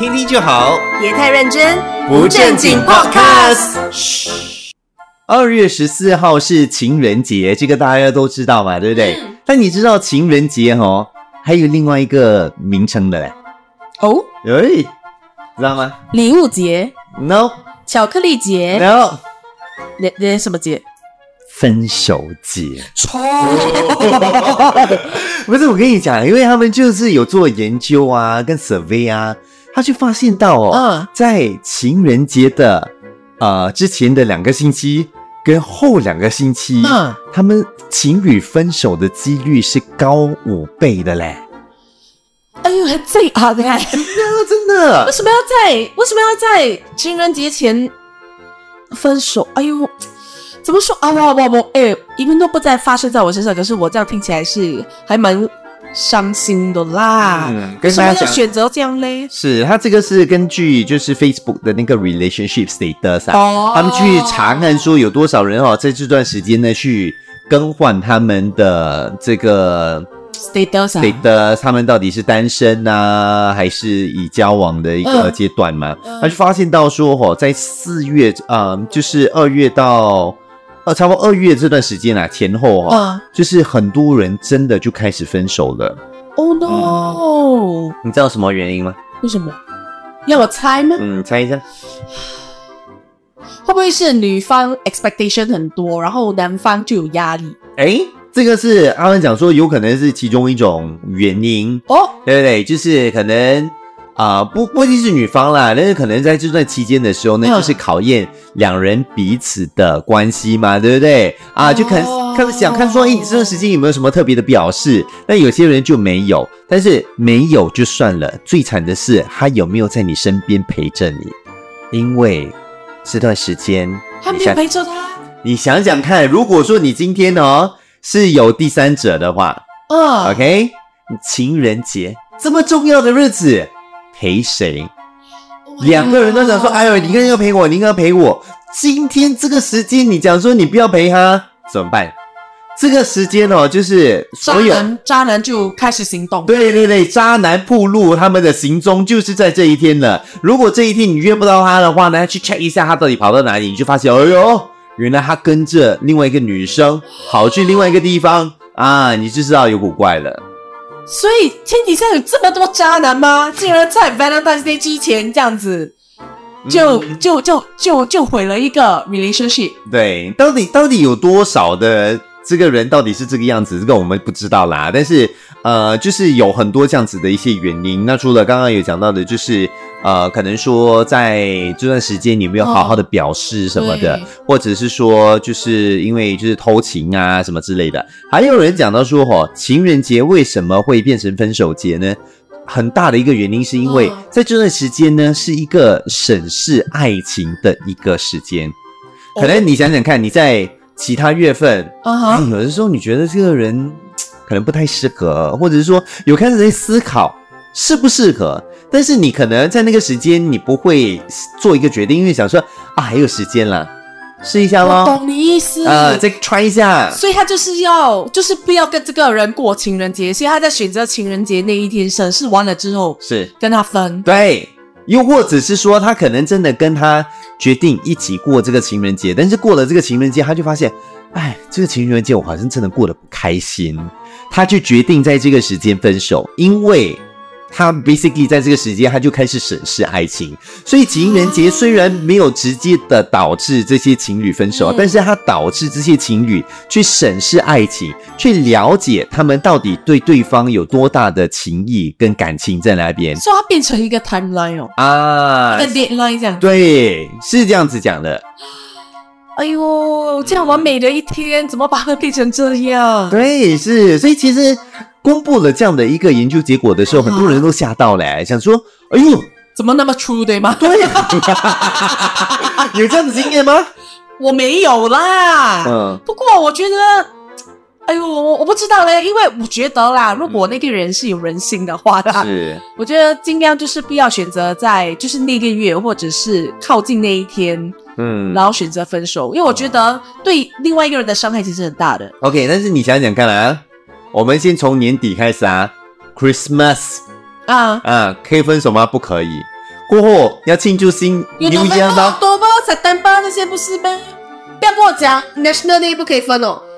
听听就好，别太认真，不正经 Podcast。嘘，二月十四号是情人节，这个大家都知道嘛，对不对？但你知道情人节哦，还有另外一个名称的嘞？哦，哎，知道吗礼物节、？No 巧克力节，No，那那什么节？分手节。错，不是我跟你讲，因为他们就是有做研究啊，跟 survey 啊，他就发现到哦，嗯在情人节的呃之前的两个星期跟后两个星期，嗯他们情侣分手的几率是高五倍的嘞。哎呦，还这啊，真的，真的，什么要在为什么要在情人节前分手？哎呦，怎么说啊？我我我，哎，一定都不再发生在我身上，可是我这样听起来是还蛮伤心的啦。嗯跟为什么大家讲要选择这样嘞？是他这个是根据就是 Facebook 的那个 relationship status 啊，哦他们去查看说有多少人哦在这段时间呢去更换他们的这个 status 啊 status，他们到底是单身啊，还是已交往的一个嗯阶段嘛？嗯他就发现到说哦，在四月啊、呃就是二月到呃差不多二月这段时间啊前后哦，嗯就是很多人真的就开始分手了。，Oh no！你知道什么原因吗？为什么？要我猜吗？嗯，猜一下。会不会是女方 expectation 很多，然后男方就有压力？哎，这个是阿文讲说，有可能是其中一种原因，哦，对不对？就是可能啊、不不一定是女方啦，但是可能在这段期间的时候呢，嗯就是考验两人彼此的关系嘛，对不对？啊，就看哦看想看说，哎，这段时间有没有什么特别的表示？那有些人就没有，但是没有就算了，最惨的是他有没有在你身边陪着你？因为这段时间，他没有陪着他。你想想看，如果说你今天哦是有第三者的话嗯，OK，情人节这么重要的日子，陪谁？Oh 两个人都想说，哎呦，你应该要陪我，你应该要陪我。今天这个时间，你讲说你不要陪他，怎么办？这个时间哦，就是渣所有男渣男就开始行动。对对对，渣男铺路他们的行踪就是在这一天了。如果这一天你约不到他的话呢，去 check 一下他到底跑到哪里，你就发现，哎呦，原来他跟着另外一个女生跑去另外一个地方啊，你就知道有古怪了。所以天底下有这么多渣男吗？竟然在 Valentine's Day 之前这样子，就、嗯就就就就毁了一个 relationship。对，到底到底有多少的这个人到底是这个样子，这个我们不知道啦。但是呃，就是有很多这样子的一些原因。那除了刚刚有讲到的，就是呃，可能说在这段时间你没有好好的表示什么的，对或者是说就是因为就是偷情啊什么之类的。还有人讲到说，哦，情人节为什么会变成分手节呢？很大的一个原因是因为嗯在这段时间呢，是一个审视爱情的一个时间。可能你想想看，你在其他月份，啊有的时候你觉得这个人可能不太适合，或者是说有开始在思考适不适合，但是你可能在那个时间你不会做一个决定，因为想说啊还有时间啦，试一下我咯，懂你意思。呃，再 try 一下。所以他就是要，就是不要跟这个人过情人节，所以他在选择情人节那一天审视完了之后，是跟他分。对，又或者是说他可能真的跟他决定一起过这个情人节，但是过了这个情人节，他就发现，哎，这个情人节我好像真的过得不开心，他就决定在这个时间分手，因为。他 basically 在这个时间，他就开始审视爱情，所以情人节虽然没有直接的导致这些情侣分手，嗯但是它导致这些情侣去审视爱情，去了解他们到底对对方有多大的情谊跟感情在那边所以它变成一个 timeline 哦，啊一个 deadline 这样。对，是这样子讲的。哎呦，这样完美的一天，怎么把它变成这样？对，是，所以其实公布了这样的一个研究结果的时候，很多人都吓到了、想说，哎呦，怎么那么 true 对吗？对呀、有这样的经验吗？我没有啦。嗯，不过我觉得，哎呦，我我不知道嘞，因为我觉得啦，如果那个人是有人性的话啦，是，我觉得尽量就是不要选择在就是那个月或者是靠近那一天，嗯然后选择分手，因为我觉得对另外一个人的伤害其实很大的。，OK，但是你想想看啊，我们先从年底开始啊，Christmas 啊，啊，可以分手吗？不可以。过后要庆祝新有 New 多 Year 吗？多包彩蛋包那些不是呗？不要跟我讲 National Day 不可以分哦，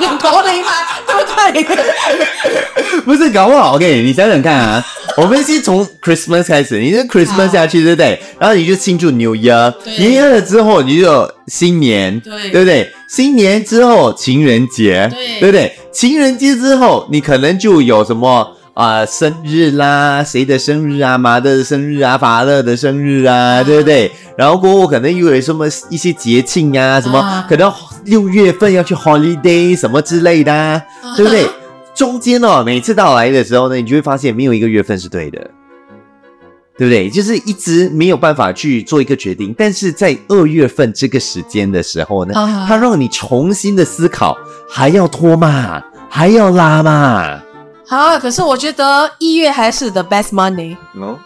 有头雷吗？对不对？不是，搞不好 OK，你想想看啊，我们先从 Christmas 开始，你就 Christmas 下去，对不对？然后你就庆祝 New Year，对 New Year 了之后你就有新年，对对不对？新年之后情人节，对对不对？情人节之后你可能就有什么。啊、生日啦，谁的生日啊？马的生日啊，法乐的生日啊，对不对？然后过后可能又有什么一些节庆啊，什么、啊可能六月份要去 holiday 什么之类的、啊，对不对？中间哦，每次到来的时候呢，你就会发现没有一个月份是对的，对不对？就是一直没有办法去做一个决定。但是在二月份这个时间的时候呢，啊它让你重新的思考，还要拖嘛，还要拉嘛。好，可是我觉得一月还是 the best money，哦，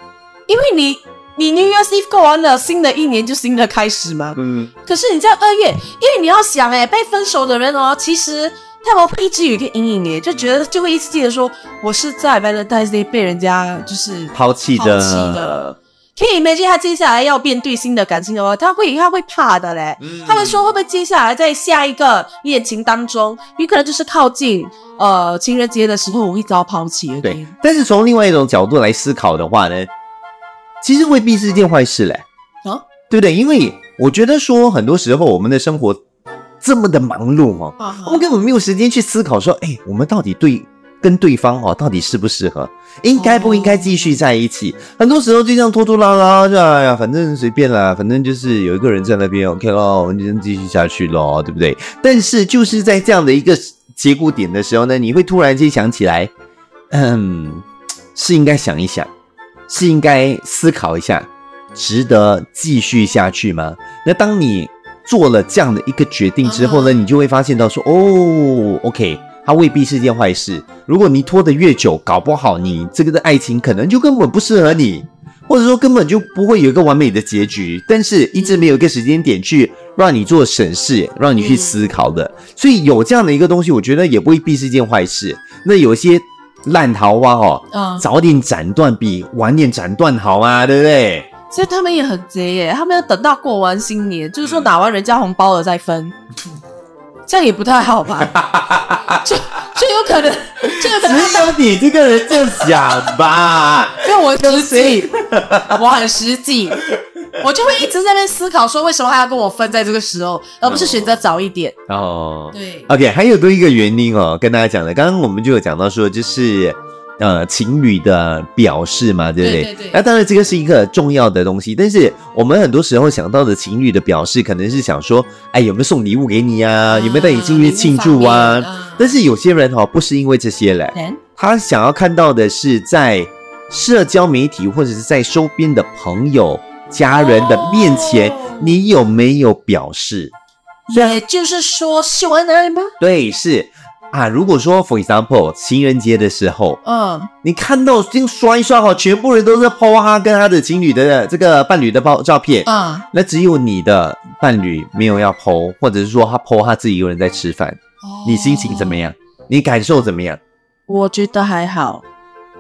因为你你 New Year's Eve 过完了，新的一年就新的开始嘛。嗯，可是你在二月，因为你要想，哎，被分手的人哦，其实他们会一直有一个阴影耶，就觉得就会一直记得说，我是在 Valentine's Day 被人家就是抛弃的，抛弃的。可以 imagine 他接下来要面对新的感情的话，他会他会怕的嘞。嗯他们说会不会接下来在下一个恋情当中，有可能就是靠近呃情人节的时候，我会遭抛弃而对。。但是从另外一种角度来思考的话呢，其实未必是一件坏事嘞。啊对不对？因为我觉得说，很多时候我们的生活这么的忙碌哦，啊我们根本没有时间去思考说，哎，我们到底对跟对方哦，到底适不适合，应该不应该继续在一起？很多时候就这样拖拖拉拉，就哎呀，反正随便啦，反正就是有一个人在那边，OK 咯，我们就这样继续下去咯，对不对？但是就是在这样的一个节骨点的时候呢，你会突然间想起来，嗯，是应该想一想，是应该思考一下，值得继续下去吗？那当你做了这样的一个决定之后呢，你就会发现到说，哦，OK，它未必是件坏事。如果你拖得越久，搞不好你这个的爱情可能就根本不适合你，或者说根本就不会有一个完美的结局。但是一直没有一个时间点去让你做审视，让你去思考的。所以有这样的一个东西，我觉得也未必是件坏事。那有些烂桃花哦，嗯，早点斩断比晚点斩断好啊，对不对？所以他们也很贼耶，他们要等到过完新年，就是说拿完人家红包了再分，这样也不太好吧？就就有可能，就有可能只有你这个人这样想吧？因为我实际，我很实际，我就会一直在那边思考说，为什么他要跟我分在这个时候，而不是选择早一点？哦，对，OK，还有多一个原因哦，跟大家讲的，刚刚我们就有讲到说，就是呃情侣的表示嘛，对不对？对对对那当然这个是一个重要的东西，但是我们很多时候想到的情侣的表示，可能是想说，哎，有没有送礼物给你啊？有没有带你进去庆祝啊？但是有些人哈、哦，不是因为这些嘞，嗯他想要看到的是在社交媒体或者是在周边的朋友、家人的面前，哦你有没有表示？也就是说，秀恩爱吗？对，是啊。如果说，for example，情人节的时候，嗯，你看到这样刷一刷哈，全部人都在 po 他跟他的情侣的这个伴侣的包照片，啊，那只有你的伴侣没有要 po，或者是说他 po 他自己一个人在吃饭，哦你心情怎么样？你感受怎么样？我觉得还好，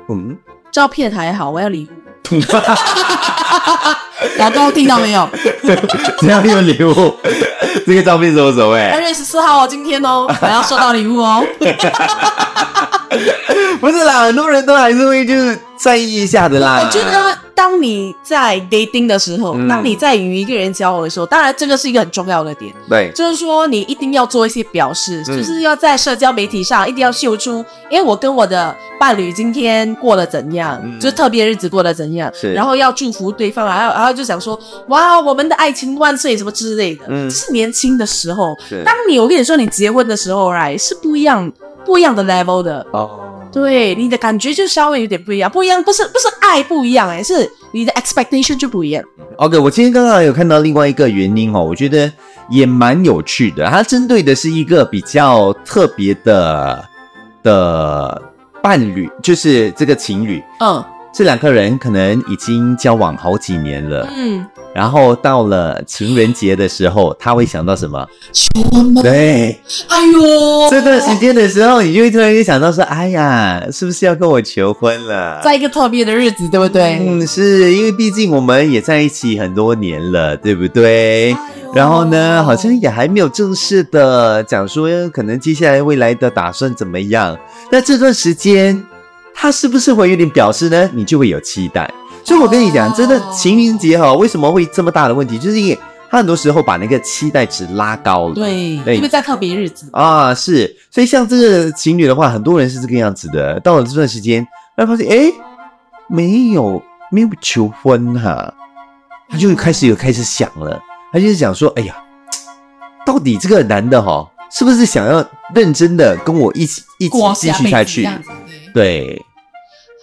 嗯，照片还好，我要礼物。老公听到没有？只要有礼物，这个照片是无所谓。二月十四号哦，今天哦，还要收到礼物哦。不是啦，很多人都还是会就是在意一下的啦。我觉得，当你在 dating 的时候，嗯。当你在与一个人交往的时候，当然这个是一个很重要的点，对，就是说你一定要做一些表示，嗯。就是要在社交媒体上一定要秀出，因为我跟我的伴侣今天过得怎样，嗯。就是特别日子过得怎样，是。然后要祝福对方，然后然后就想说，哇，我们的爱情万岁什么之类的，嗯。这是年轻的时候。当你我跟你说，你结婚的时候，right 是不一样不一样的 level 的。哦，对，你的感觉就稍微有点不一样，不一样不是不是爱不一样哎，是你的 expectation 就不一样。OK，我今天刚刚有看到另外一个原因哦，我觉得也蛮有趣的。它针对的是一个比较特别的的伴侣，就是这个情侣。嗯，这两个人可能已经交往好几年了，嗯，然后到了情人节的时候，他会想到什么？求婚吗？对，哎呦，这段时间的时候，你就会突然间想到说，哎呀，是不是要跟我求婚了？在一个特别的日子，对不对？嗯，是因为毕竟我们也在一起很多年了，对不对？哎然后呢，好像也还没有正式的讲说，可能接下来未来的打算怎么样。那这段时间，他是不是会有点表示呢？你就会有期待。所以我跟你讲，哦真的情人节哈，为什么会这么大的问题？就是因为他很多时候把那个期待值拉高了。对，对因为在特别日子，啊，是，所以像这个情侣的话，很多人是这个样子的。到了这段时间，然后发现，哎，没有没有求婚哈、他就开始有开始想了，他就是想说，哎呀，到底这个男的哈、是不是想要认真的跟我一起一起继续下去对。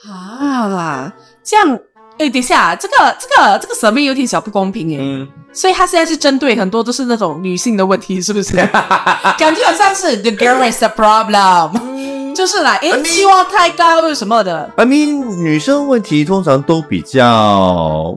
对，啊，这样，哎，等一下，这个这个这个审美有点小不公平哎。嗯，所以他现在是针对很多都是那种女性的问题，是不是？感觉好像是 the girl is the problem，就是啦，哎，期望太高或者什么的，I mean，女生问题通常都比较，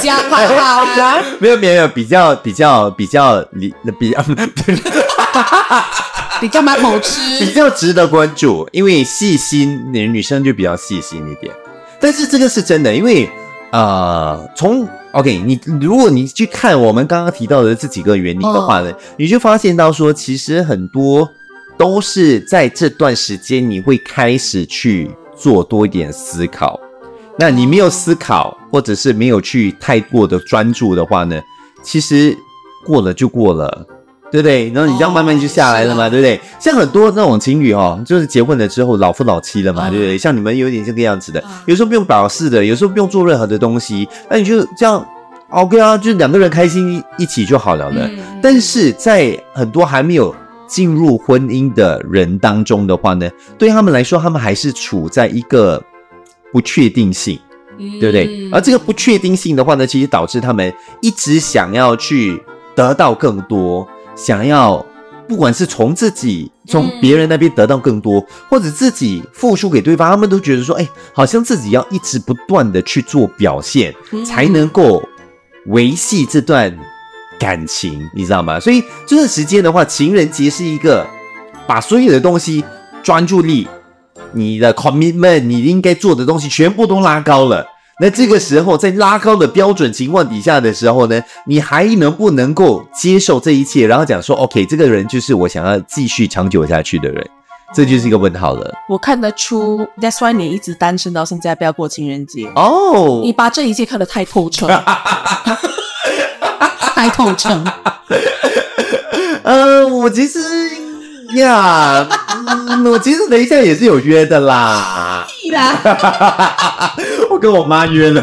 讲好好啊，没有没有比较比较比较理比较。比较蛮好比吃。较值得关注，因为细心，女女生就比较细心一点。但是这个是真的，因为呃，从 OK，你如果你去看我们刚刚提到的这几个原理的话呢，你就发现到说，其实很多都是在这段时间你会开始去做多一点思考。那你没有思考，或者是没有去太过的专注的话呢，其实过了就过了。对不对？然后你这样慢慢就下来了嘛，对不对？像很多那种情侣哦，就是结婚了之后老夫老妻了嘛，嗯对不对？像你们有点这个样子的嗯，有时候不用表示的，有时候不用做任何的东西，那你就这样 OK 啊，就两个人开心一起就好了的。嗯但是在很多还没有进入婚姻的人当中的话呢，对他们来说，他们还是处在一个不确定性。对不对？嗯而这个不确定性的话呢，其实导致他们一直想要去得到更多，想要不管是从自己、从嗯别人那边得到更多，或者自己付出给对方，他们都觉得说，哎，好像自己要一直不断的去做表现，嗯才能够维系这段感情，你知道吗？所以这段时间的话，情人节是一个把所有的东西专注力、你的 commitment、你应该做的东西全部都拉高了。那这个时候，在拉高的标准情况底下的时候呢，你还能不能够接受这一切，然后讲说，OK，这个人就是我想要继续长久下去的人，这就是一个问号了。我看得出，That's why 你一直单身到现在，不要过情人节。哦你把这一切看得太透彻，太透彻。呃，我其实呀，嗯我其实等一下也是有约的啦，跟我妈约了，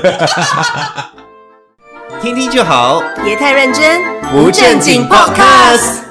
听听就好，别太认真，不正经 podcast。